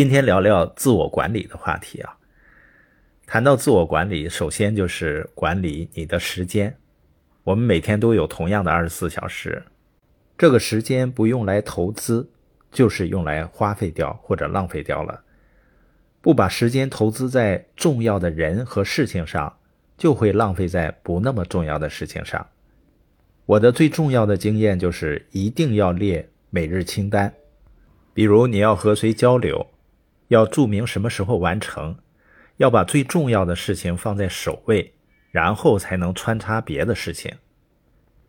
今天聊聊自我管理的话题啊。谈到自我管理，首先就是管理你的时间。我们每天都有同样的二十四小时，这个时间不用来投资，就是用来花费掉或者浪费掉了。不把时间投资在重要的人和事情上，就会浪费在不那么重要的事情上。我的最重要的经验就是一定要列每日清单，比如你要和谁交流，要注明什么时候完成，要把最重要的事情放在首位。然后才能穿插别的事情，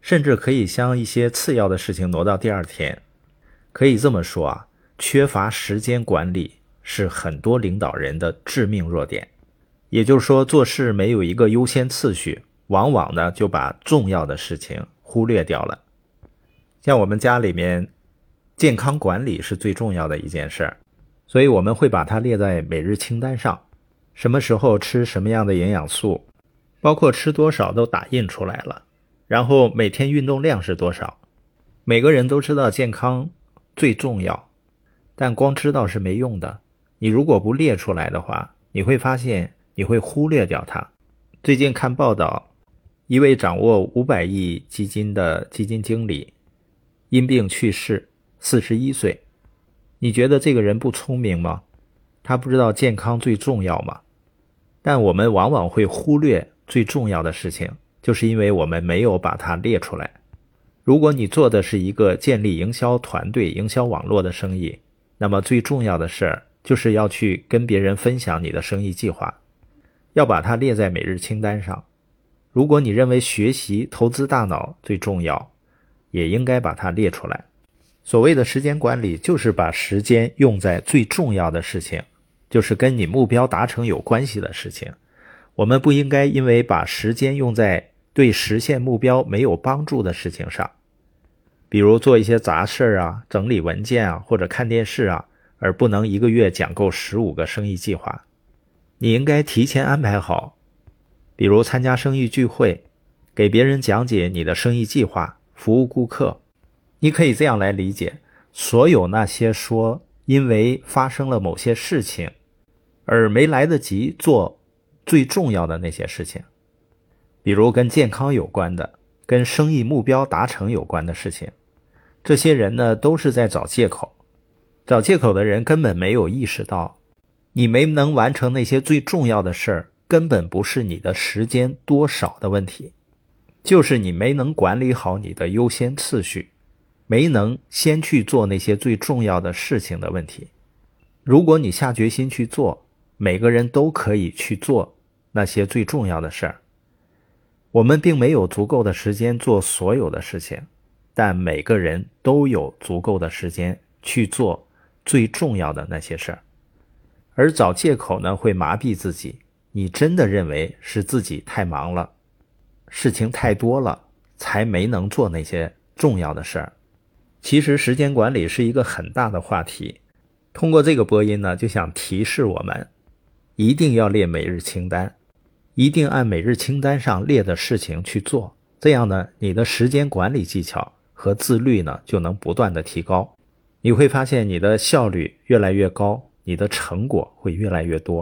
甚至可以将一些次要的事情挪到第二天。可以这么说啊，缺乏时间管理是很多领导人的致命弱点。也就是说，做事没有一个优先次序，往往呢就把重要的事情忽略掉了。像我们家里面，健康管理是最重要的一件事儿，所以我们会把它列在每日清单上，什么时候吃什么样的营养素。包括吃多少都打印出来了，然后每天运动量是多少？每个人都知道健康最重要，但光知道是没用的。你如果不列出来的话，你会发现你会忽略掉它。最近看报道，一位掌握五百亿基金的基金经理因病去世，四十一岁。你觉得这个人不聪明吗？他不知道健康最重要吗？但我们往往会忽略。最重要的事情，就是因为我们没有把它列出来。如果你做的是一个建立营销团队、营销网络的生意，那么最重要的事儿就是要去跟别人分享你的生意计划，要把它列在每日清单上。如果你认为学习、投资大脑最重要，也应该把它列出来。所谓的时间管理，就是把时间用在最重要的事情，就是跟你目标达成有关系的事情。我们不应该因为把时间用在对实现目标没有帮助的事情上，比如做一些杂事啊、整理文件啊或者看电视啊，而不能一个月讲够十五个生意计划。你应该提前安排好，比如参加生意聚会，给别人讲解你的生意计划，服务顾客。你可以这样来理解：所有那些说因为发生了某些事情而没来得及做。最重要的那些事情，比如跟健康有关的、跟生意目标达成有关的事情，这些人呢都是在找借口。找借口的人根本没有意识到，你没能完成那些最重要的事儿，根本不是你的时间多少的问题，就是你没能管理好你的优先次序，没能先去做那些最重要的事情的问题。如果你下决心去做，每个人都可以去做那些最重要的事儿。我们并没有足够的时间做所有的事情，但每个人都有足够的时间去做最重要的那些事儿。而找借口呢，会麻痹自己。你真的认为是自己太忙了，事情太多了，才没能做那些重要的事儿。其实，时间管理是一个很大的话题。通过这个播音呢，就想提示我们。一定要列每日清单，一定按每日清单上列的事情去做，这样呢，你的时间管理技巧和自律呢就能不断的提高，你会发现你的效率越来越高，你的成果会越来越多。